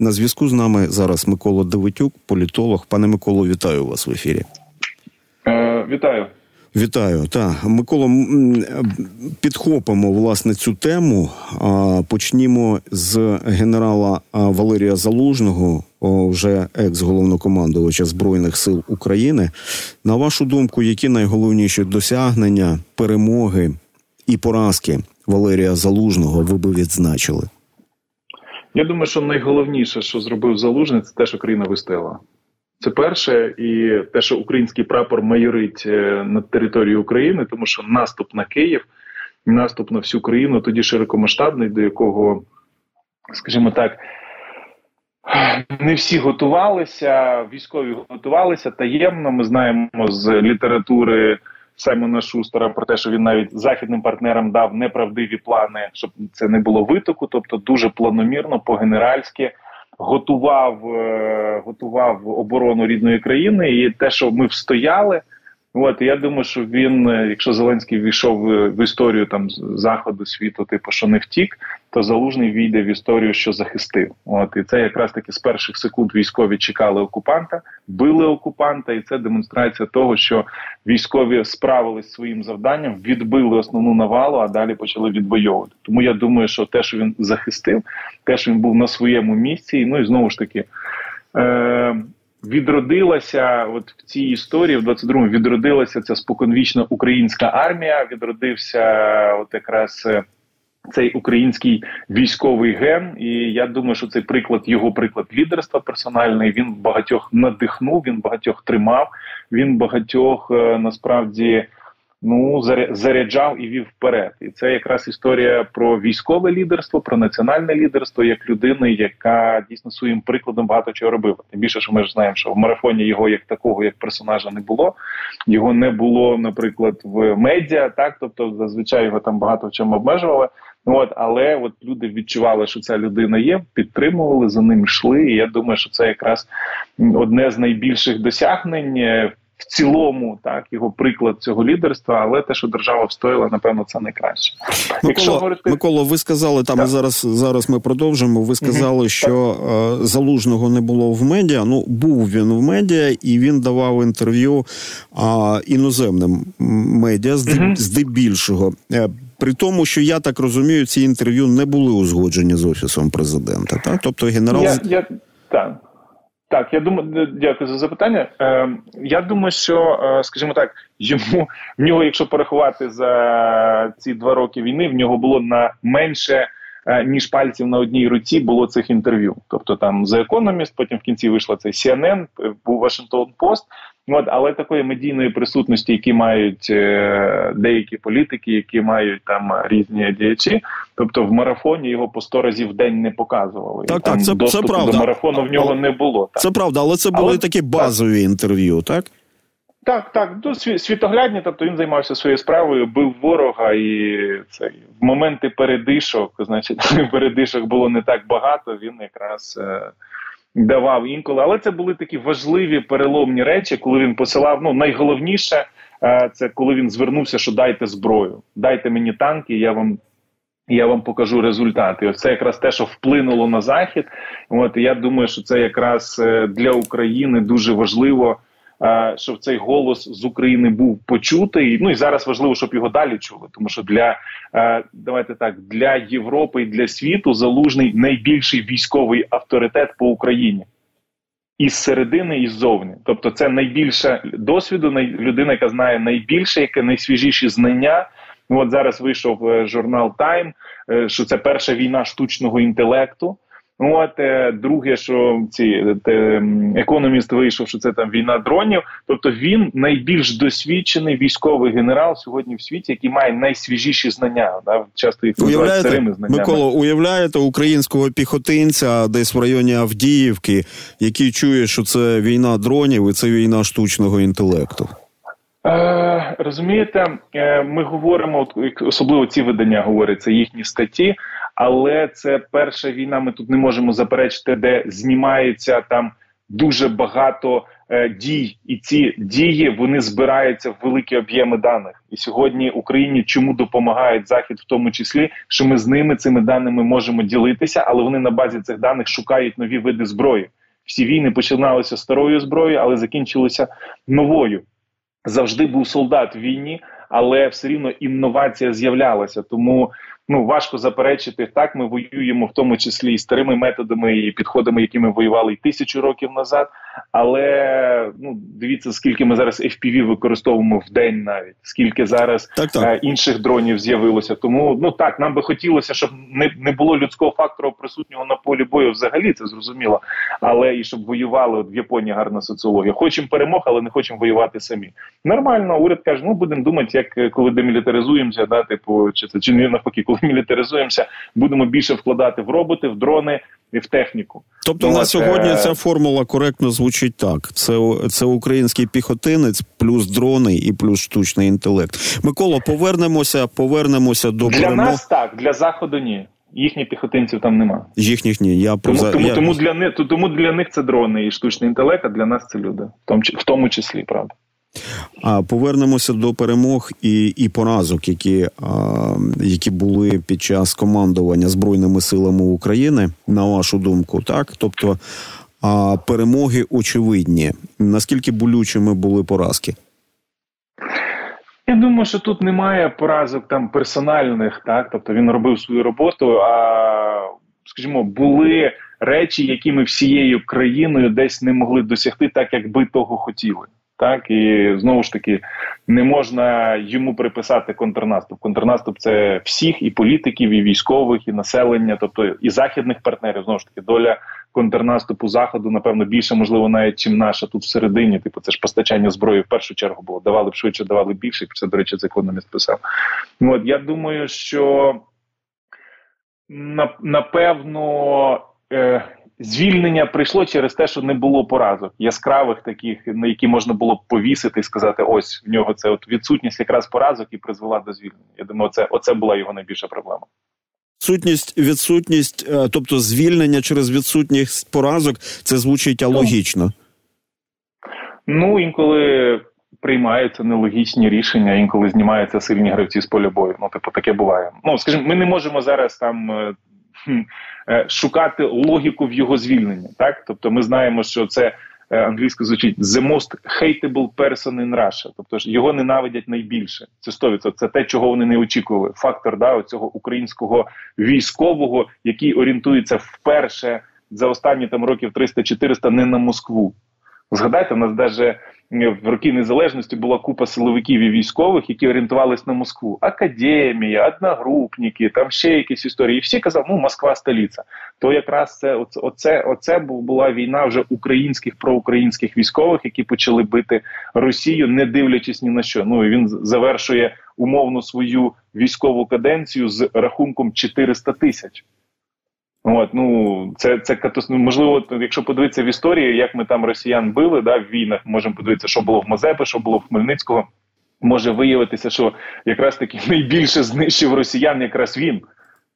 На зв'язку з нами зараз Микола Давитюк, політолог. Пане Миколо, вітаю вас в ефірі. Е, Вітаю. Вітаю, так. Микола, підхопимо власне цю тему. Почнімо з генерала Валерія Залужного, вже екс-головнокомандувача Збройних сил України. На вашу думку, які найголовніші досягнення, перемоги і поразки Валерія Залужного ви би відзначили? Я думаю, що найголовніше, що зробив Залужний, це те, що країна вистояла. Це перше, і те, що український прапор майорить е, над територією України, тому що наступ на Київ, наступ на всю країну тоді широкомасштабний, до якого, скажімо так, не всі готувалися, військові готувалися таємно. Ми знаємо з літератури Саймона Шустера про те, що він навіть західним партнерам дав неправдиві плани, щоб це не було витоку, тобто дуже планомірно, по-генеральськи готував, е, готував оборону рідної країни, і те, що ми встояли. От я думаю, що він, е, якщо Зеленський війшов в історію там заходу світу, типу, що не втік, то залужний війде в історію, що захистив. От і це якраз таки з перших секунд військові чекали окупанта, били окупанта, і це демонстрація того, що військові справились своїм завданням, відбили основну навалу, а далі почали відбойовувати. Тому я думаю, що те, що він захистив, те, що він був на своєму місці, ну і знову ж таки. Е- відродилася от в цій історії, в 22-му відродилася ця споконвічна українська армія. Відродився от якраз е, цей український військовий ген. І я думаю, що цей приклад, його приклад лідерства персональний. Він багатьох надихнув, він багатьох тримав. Він багатьох е, насправді ну заряджав і вів вперед. І це якраз історія про військове лідерство, про національне лідерство як людини, яка дійсно своїм прикладом багато чого робила. Тим більше, що ми ж знаємо, що в марафоні його як такого, як персонажа, не було. Його не було, наприклад, в медіа, так тобто зазвичай його там багато в чому обмежували. Ну от, але от люди відчували, що ця людина є, підтримували за ним йшли. І я думаю, що це якраз одне з найбільших досягнень в цілому так його приклад цього лідерства, але те, що держава встояла, напевно, це найкраще. Микола, Якщо говорити... Микола, ви сказали там. Зараз зараз ми продовжимо. Ви сказали, угу. що так. Е, залужного не було в медіа. Ну був він в медіа, і він давав інтерв'ю а, іноземним медіа угу. здебільшого. Е, при тому, що я так розумію, ці інтерв'ю не були узгоджені з офісом президента. Так, тобто генерал я, я так. Так, я думаю, дякую за запитання. Е, Я думаю, що, е, скажімо так, йому в нього, якщо порахувати за ці два роки війни, в нього було на менше е, ніж пальців на одній руці було цих інтерв'ю. Тобто там The Economist, потім в кінці вийшла цей CNN, був Washington Post, От, але такої медійної присутності, які мають е, деякі політики, які мають там різні діячі, тобто в марафоні його по 100 разів в день не показували. Так, так, це, це правда. до марафону в нього не було. Так. Це правда, але це були але, такі базові так. інтерв'ю, так? Так, так, ну, світоглядні, тобто він займався своєю справою, бив ворога, і це в моменти передишок, значить, передишок було не так багато. Він якраз. Е, давав інколи. Але це були такі важливі переломні речі, коли він посилав. Ну найголовніше е, це коли він звернувся, що дайте зброю, дайте мені танки, я вам. Я вам покажу результати. Ось це якраз те, що вплинуло на захід. От я думаю, що це якраз е, для України дуже важливо щоб цей голос з України був почутий. Ну і зараз важливо, щоб його далі чули. Тому що для е, давайте так для Європи і для світу залужний найбільший військовий авторитет по Україні. Із середини і ззовні, тобто це найбільше досвіду, людина, яка знає найбільше, яке найсвіжіші знання. Ну, от зараз вийшов е, журнал Time, що це перша війна штучного інтелекту. Ну, от е, друге, що ці те, економіст вийшов, що це там війна дронів. Тобто він найбільш досвідчений військовий генерал сьогодні в світі, який має найсвіжіші знання. Да? Часто їх уявляєте, старими знаннями. Микола, уявляєте українського піхотинця десь в районі Авдіївки, який чує, що це війна дронів і це війна штучного інтелекту. Е, Розумієте, е, ми говоримо, особливо ці видання говорять, це їхні статті але це перша війна. Ми тут не можемо заперечити, де знімається там дуже багато е, дій, і ці дії вони збираються в великі об'єми даних. І сьогодні Україні чому допомагають захід, в тому числі, що ми з ними цими даними можемо ділитися, але вони на базі цих даних шукають нові види зброї. Всі війни починалися старою зброєю, але закінчилися новою. Завжди був солдат в війні, але все рівно інновація з'являлася. Тому ну важко заперечити так. Ми воюємо в тому числі і старими методами і підходами, якими воювали й тисячу років назад. Але ну дивіться, скільки ми зараз FPV використовуємо в день, навіть скільки зараз так, так. Е, інших дронів з'явилося. Тому ну так нам би хотілося, щоб не не було людського фактору присутнього на полі бою. Взагалі це зрозуміло. Але і щоб воювали от в Японії гарна соціологія. Хочемо перемог, але не хочемо воювати самі. Нормально, уряд каже: ну будемо думати, як е, коли демілітаризуємося, да типу, чи це чи не навпаки, коли мілітаризуємося, будемо більше вкладати в роботи, в дрони і в техніку. Тобто ну, на сьогодні ця формула коректно звучить так: це це український піхотинець, плюс дрони і плюс штучний інтелект. Микола, повернемося, повернемося до для перемог. нас. Так для заходу ні. Їхніх піхотинців там нема. Їхніх ні. Я тому, тому, я... тому для них тому для них це дрони і штучний інтелект. а Для нас це люди, в тому в тому числі, правда. А повернемося до перемог і і поразок, які а, які були під час командування збройними силами України, на вашу думку, так тобто а, перемоги очевидні. Наскільки болючими були поразки? Я думаю, що тут немає поразок там персональних, так тобто він робив свою роботу. А скажімо, були речі, які ми всією країною десь не могли досягти, так як би того хотіли. Так і знову ж таки не можна йому приписати контрнаступ. Контрнаступ це всіх і політиків, і військових, і населення, тобто і західних партнерів. Знову ж таки, доля контрнаступу заходу, напевно, більше можливо, навіть чим наша тут всередині. Типу, це ж постачання зброї в першу чергу було. Давали б швидше, давали більше. Це до речі, економіст писав. От я думаю, що напевно. Е, Звільнення прийшло через те, що не було поразок яскравих таких, на які можна було б повісити і сказати: ось в нього це от відсутність якраз поразок і призвела до звільнення. Я думаю, це оце була його найбільша проблема. Сутність, відсутність, е, тобто звільнення через відсутність поразок, це звучить алогічно. Ну інколи приймаються нелогічні рішення, інколи знімаються сильні гравці з поля бою. Ну, типу, таке буває. Ну скажімо, ми не можемо зараз там. Е, Е, шукати логіку в його звільненні. Так, тобто, ми знаємо, що це англійською звучить «the most hateable person in Russia», тобто ж його ненавидять найбільше. Це 100%. Це те, чого вони не очікували. Фактор да, цього українського військового, який орієнтується вперше за останні там років 300-400 не на Москву. Згадайте, у нас навіть в роки незалежності була купа силовиків і військових, які орієнтувалися на Москву. Академія, одногрупники, там ще якісь історії. І всі казали, ну Москва столиця. То якраз це оце, оце, була війна вже українських проукраїнських військових, які почали бити Росію, не дивлячись ні на що. Ну і він завершує умовно свою військову каденцію з рахунком 400 тисяч. От, ну це це. Ну, можливо, якщо подивитися в історії, як ми там росіян били, да, в війнах, можемо подивитися, що було в Мазепи, що було в Хмельницького. Може виявитися, що якраз таки найбільше знищив росіян, якраз він,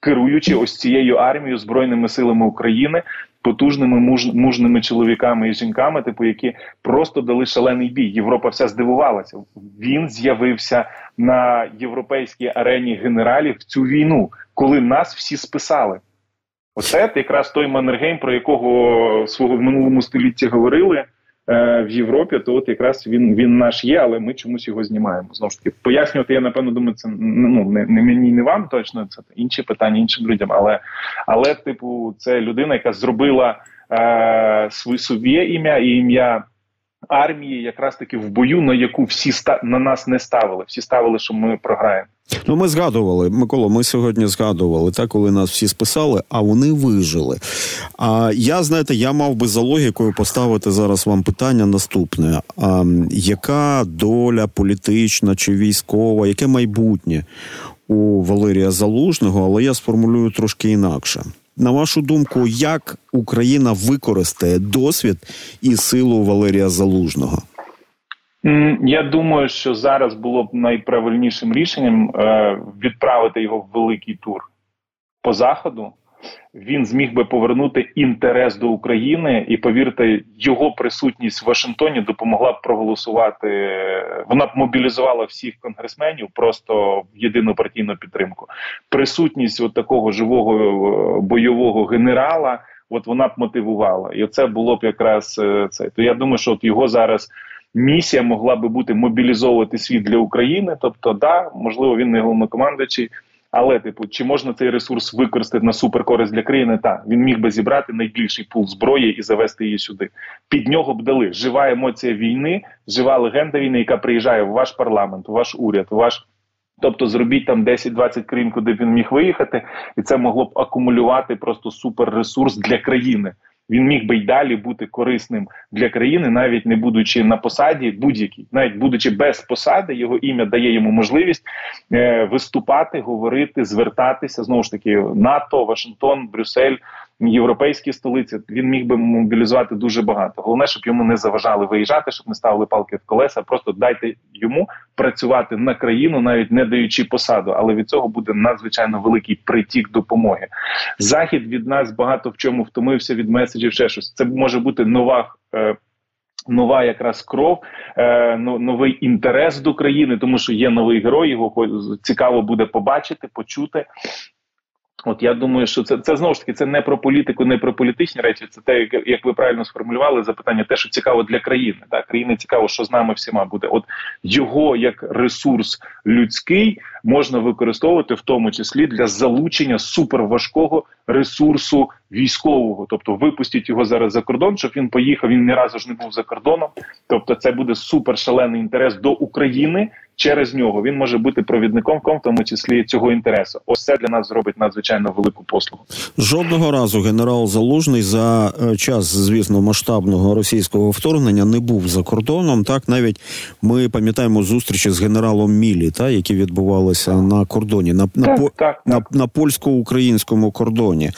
керуючи ось цією армією збройними силами України, потужними муж, мужними чоловіками і жінками, типу, які просто дали шалений бій. Європа вся здивувалася. Він з'явився на європейській арені генералів в цю війну, коли нас всі списали. Оце якраз той Маннергейм, про якого свого в минулому столітті говорили е, в Європі. То от якраз він він наш є, але ми чомусь його знімаємо. Знову ж таки, пояснювати, я напевно думаю, це ну не, не мені, не вам точно. Це інші питання іншим людям. Але, але, типу, це людина, яка зробила е, своє ім'я і ім'я армії, якраз таки в бою, на яку всі на нас не ставили. Всі ставили, що ми програємо. Ну, ми згадували, Микола. Ми сьогодні згадували так, коли нас всі списали, а вони вижили. А я знаєте, я мав би за логікою поставити зараз вам питання наступне: а, яка доля політична чи військова, яке майбутнє у Валерія Залужного? Але я сформулюю трошки інакше. На вашу думку, як Україна використає досвід і силу Валерія Залужного? Я думаю, що зараз було б найправильнішим рішенням е, відправити його в великий тур по заходу, він зміг би повернути інтерес до України, і повірте, його присутність в Вашингтоні допомогла б проголосувати. Вона б мобілізувала всіх конгресменів просто в єдину партійну підтримку. Присутність от такого живого е, бойового генерала. От вона б мотивувала, і це було б якраз е, це. То я думаю, що от його зараз місія могла би бути мобілізовувати світ для України. Тобто, да, можливо, він не головнокомандуючий, але типу, чи можна цей ресурс використати на суперкористь для країни? Так, він міг би зібрати найбільший пул зброї і завести її сюди. Під нього б дали жива емоція війни, жива легенда війни, яка приїжджає в ваш парламент, в ваш уряд, в ваш. Тобто зробіть там 10-20 країн, куди він міг виїхати, і це могло б акумулювати просто суперресурс для країни. Він міг би й далі бути корисним для країни, навіть не будучи на посаді, будь-якій, навіть будучи без посади, його ім'я дає йому можливість е, виступати, говорити, звертатися знову ж таки НАТО, Вашингтон, Брюссель європейські столиці, він міг би мобілізувати дуже багато. Головне, щоб йому не заважали виїжджати, щоб не ставили палки в колеса. Просто дайте йому працювати на країну, навіть не даючи посаду. Але від цього буде надзвичайно великий притік допомоги. Захід від нас багато в чому втомився від меседжів. Ще щось це може бути нова. Е, Нова якраз кров, е, новий інтерес до країни, тому що є новий герой. Його цікаво буде побачити, почути. От я думаю, що це це знову ж таки це не про політику, не про політичні речі. Це те, як, ви правильно сформулювали запитання, те, що цікаво для країни. Так, країни цікаво, що з нами всіма буде. От його як ресурс людський можна використовувати в тому числі для залучення суперважкого ресурсу військового. Тобто випустіть його зараз за кордон, щоб він поїхав. Він ні разу ж не був за кордоном. Тобто, це буде супер шалений інтерес до України через нього він може бути провідником, в тому числі цього інтересу. Ось це для нас зробить надзвичайно велику послугу. Жодного разу генерал Залужний за е, час, звісно, масштабного російського вторгнення не був за кордоном. Так навіть ми пам'ятаємо зустрічі з генералом Мілі, та які відбувалися на кордоні, на на, так, по, так, на, так. на польсько-українському кордоні.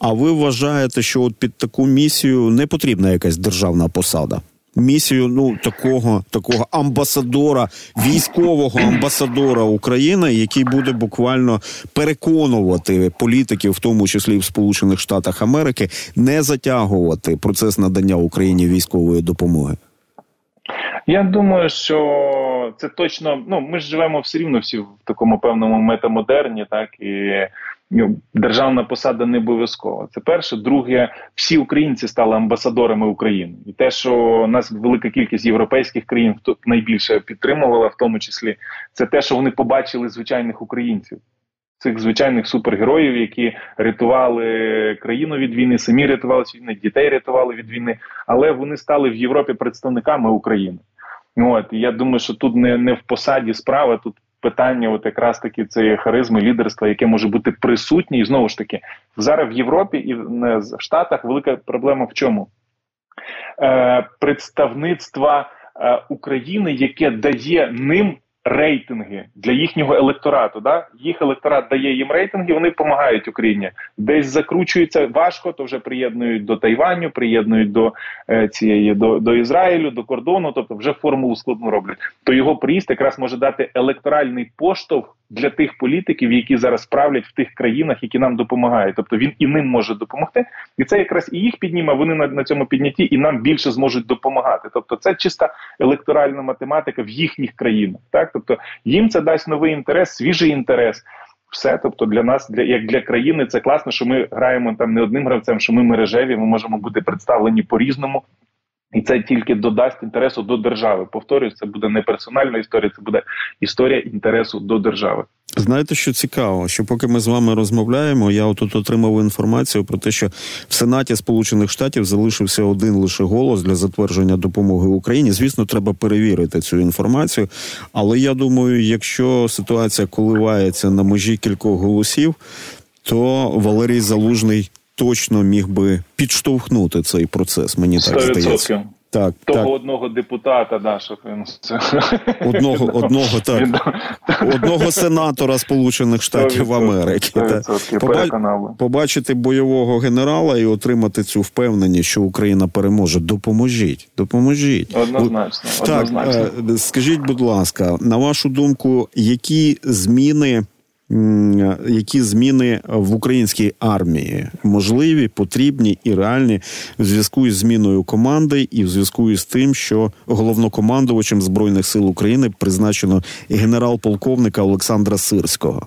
А ви вважаєте, що от під таку місію не потрібна якась державна посада? Місію ну такого такого амбасадора, військового амбасадора України, який буде буквально переконувати політиків, в тому числі в Сполучених Штатах Америки, не затягувати процес надання Україні військової допомоги. Я думаю, що це точно. Ну ми ж живемо все рівно всі в такому певному метамодерні, так і державна посада не обов'язкова. Це перше. Друге, всі українці стали амбасадорами України, і те, що нас велика кількість європейських країн найбільше підтримувала, в тому числі, це те, що вони побачили звичайних українців. Цих звичайних супергероїв, які рятували країну від війни, самі рятувалися війни, дітей рятували від війни, але вони стали в Європі представниками України. От я думаю, що тут не не в посаді справа, тут питання, от якраз таки цієї харизми, лідерства, яке може бути присутнє, і знову ж таки зараз в Європі і в Штатах велика проблема в чому? Е, Представництва е, України, яке дає ним рейтинги для їхнього електорату. Да? Їх електорат дає їм рейтинги, вони допомагають Україні. Десь закручується важко, то вже приєднують до Тайваню, приєднують до е, цієї до, до Ізраїлю, до кордону, тобто вже формулу складну роблять. То його приїзд якраз може дати електоральний поштовх для тих політиків, які зараз правлять в тих країнах, які нам допомагають. Тобто він і ним може допомогти, і це якраз і їх підніме. Вони на, на цьому піднятті і нам більше зможуть допомагати. Тобто, це чиста електоральна математика в їхніх країнах. Так, тобто їм це дасть новий інтерес, свіжий інтерес. Все, тобто для нас, для як для країни, це класно, що ми граємо там не одним гравцем, що ми мережеві, ми можемо бути представлені по різному. І це тільки додасть інтересу до держави. Повторюю, це буде не персональна історія, це буде історія інтересу до держави. Знаєте, що цікаво, що поки ми з вами розмовляємо, я тут отримав інформацію про те, що в Сенаті Сполучених Штатів залишився один лише голос для затвердження допомоги Україні. Звісно, треба перевірити цю інформацію. Але я думаю, якщо ситуація коливається на межі кількох голосів, то Валерій Залужний точно міг би підштовхнути цей процес. Мені 100%. так здається. Так, того так. одного депутата, він одного одного так одного сенатора Сполучених Штатів Америки. 100%, побачити бойового генерала і отримати цю впевненість, що Україна переможе. Допоможіть, допоможіть. Однозначно. Так, однозначно. Е, скажіть, будь ласка, на вашу думку, які зміни які зміни в українській армії можливі, потрібні і реальні в зв'язку із зміною команди, і в зв'язку із тим, що головнокомандувачем збройних сил України призначено генерал-полковника Олександра Сирського.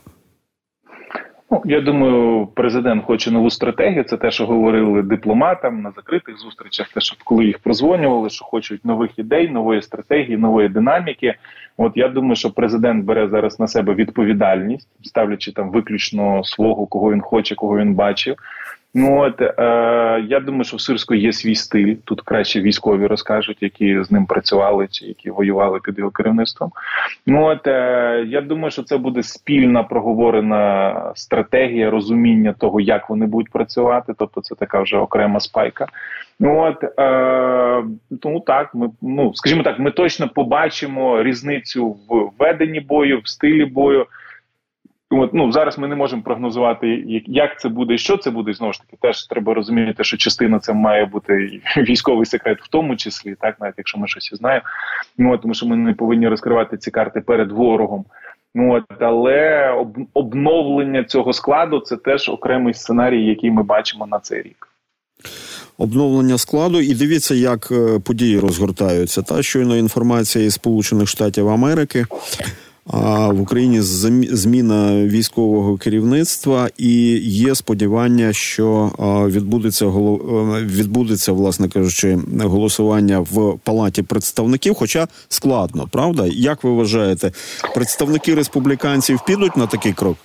Ну, я думаю, президент хоче нову стратегію. Це те, що говорили дипломатам на закритих зустрічах. Те, що коли їх прозвонювали, що хочуть нових ідей, нової стратегії, нової динаміки. От я думаю, що президент бере зараз на себе відповідальність, ставлячи там виключно свого, кого він хоче, кого він бачив. Ну от е, я думаю, що в Сирську є свій стиль. Тут краще військові розкажуть, які з ним працювали чи які воювали під його керівництвом. Ну от е, я думаю, що це буде спільна проговорена стратегія розуміння того, як вони будуть працювати. Тобто, це така вже окрема спайка. Ну от е, тому так, ми ну скажімо так, ми точно побачимо різницю в веденні бою, в стилі бою. От, ну зараз ми не можемо прогнозувати, як це буде що це буде. Знову ж таки, теж треба розуміти, що частина це має бути військовий секрет, в тому числі, так навіть якщо ми щось і знаємо. Ну тому, що ми не повинні розкривати ці карти перед ворогом. Ну от але об, обновлення цього складу це теж окремий сценарій, який ми бачимо на цей рік. Обновлення складу, і дивіться, як е, події розгортаються. Та щойно інформація із Сполучених Штатів Америки а в Україні зміна військового керівництва, і є сподівання, що відбудеться відбудеться, власне кажучи, голосування в палаті представників. Хоча складно, правда? Як ви вважаєте, представники республіканців підуть на такий крок?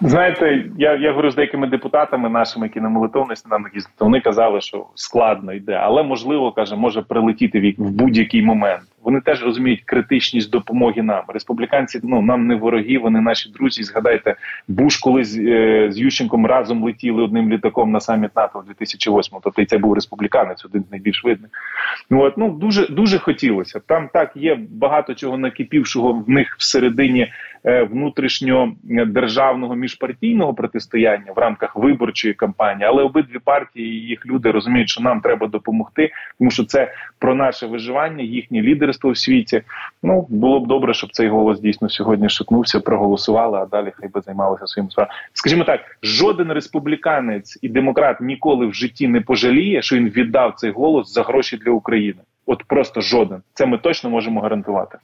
Знаєте, я я говорю з деякими депутатами нашими, які на молитовності нам якісь, вони казали, що складно йде, але можливо каже, може прилетіти в будь-який момент. Вони теж розуміють критичність допомоги нам. Республіканці ну нам не вороги, вони наші друзі. Згадайте, Буш коли з, е, з Ющенком разом летіли одним літаком на саміт НАТО в 2008-му, Тобто і це був республіканець, один з найбільш видних. Ну от ну дуже дуже хотілося. Там так є багато чого накипівшого в них всередині е, внутрішньо державного міжпартійного протистояння в рамках виборчої кампанії, але обидві партії і їх люди розуміють, що нам треба допомогти, тому що це про наше виживання, їхнє лідерство в світі. Ну було б добре, щоб цей голос дійсно сьогодні шикнувся, проголосували, а далі хай би займалися своїм справами. Скажімо так, жоден республіканець і демократ ніколи в житті не пожаліє, що він віддав цей голос за гроші для України. От просто жоден. Це ми точно можемо гарантувати.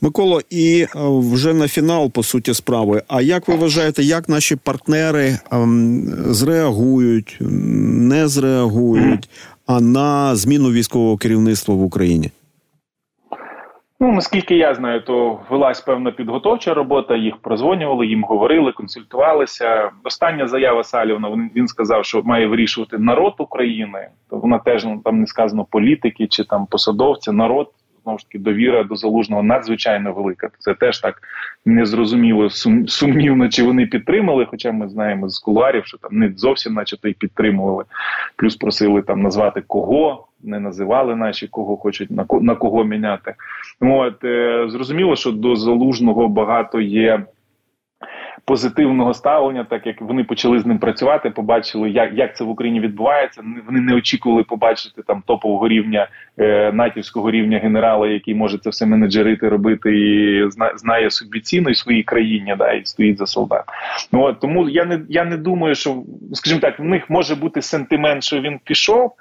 Миколо, і е, вже на фінал по суті справи. А як ви вважаєте, як наші партнери ем, зреагують, не зреагують, а на зміну військового керівництва в Україні? Ну, наскільки я знаю, то велась певна підготовча робота. Їх прозвонювали, їм говорили, консультувалися. Остання заява Салівна. Він сказав, що має вирішувати народ України. То вона теж ну, там не сказано політики чи там посадовці. Народ знову ж таки довіра до залужного надзвичайно велика. Це теж так незрозуміло сум, сумнівно, чи вони підтримали. Хоча ми знаємо з кулуарів, що там не зовсім, начебто, і підтримували. Плюс просили там назвати кого. Не називали наші, кого хочуть на на кого міняти. От е, зрозуміло, що до залужного багато є позитивного ставлення, так як вони почали з ним працювати, побачили, як як це в Україні відбувається. Вони не очікували побачити там топового рівня е, натівського рівня генерала, який може це все менеджерити, робити і зна, знає собі ціну і своїй країні, да і стоїть за солдат. Ну от тому я не я не думаю, що скажімо так, в них може бути сентимент, що він пішов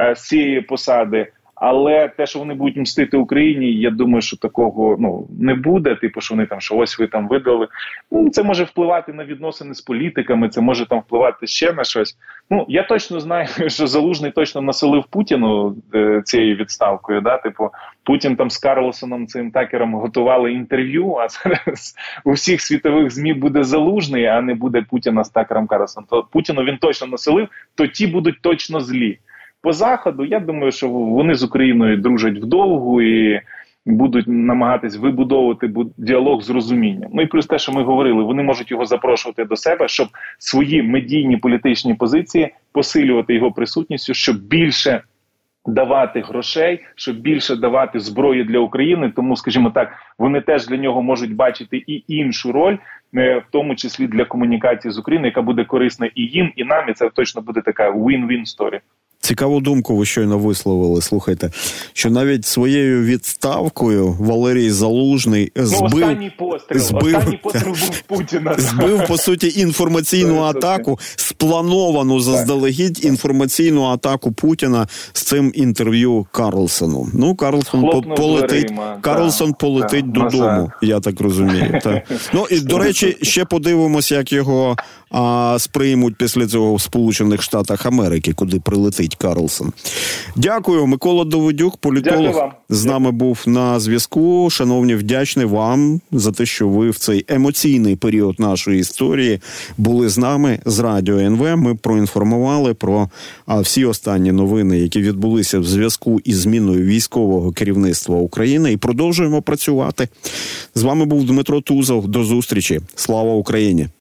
е, з цієї посади. Але те, що вони будуть мстити Україні, я думаю, що такого ну не буде. Типу, що вони там що ось ви там видали. Ну це може впливати на відносини з політиками, це може там впливати ще на щось. Ну я точно знаю, що залужний точно населив Путіну е, цією відставкою. Да, типу, Путін там з Карлосоном цим такером готували інтерв'ю. А зараз у всіх світових змі буде залужний, а не буде Путіна з такером Карлосом. То Путіну він точно населив, то ті будуть точно злі. По заходу я думаю, що вони з Україною дружать вдовгу і будуть намагатись вибудовувати діалог з розумінням. Ну і плюс те, що ми говорили, вони можуть його запрошувати до себе, щоб свої медійні політичні позиції посилювати його присутністю, щоб більше. Давати грошей, щоб більше давати зброї для України, тому, скажімо так, вони теж для нього можуть бачити і іншу роль, е, в тому числі для комунікації з Україною, яка буде корисна і їм, і нам. І це точно буде така win-win story. Цікаву думку ви щойно висловили. Слухайте, що навіть своєю відставкою Валерій Залужний ну, збив останній постріл, збив, останній постріл був Путіна. Збив по суті інформаційну атаку, сплановану заздалегідь інформаційну атаку Путіна з цим інтерв'ю Карлсону. Ну Карлсон Хлопнув полетить. дверима. Карлсон полетить да, додому. Я так розумію. Так. Ну і до речі, ще подивимося, як його а, сприймуть після цього в Сполучених Штатах Америки, куди прилетить Карлсон. Дякую, Микола Доводюк, політолог з нами був на зв'язку. Шановні, вдячний вам за те, що ви в цей емоційний період нашої історії були з нами з радіо НВ. Ми проінформували про всі останні новини, які відбулися в зв'язку із зміною військового керівництва України, і продовжуємо працювати. З вами був Дмитро Тузов. До зустрічі. Слава Україні!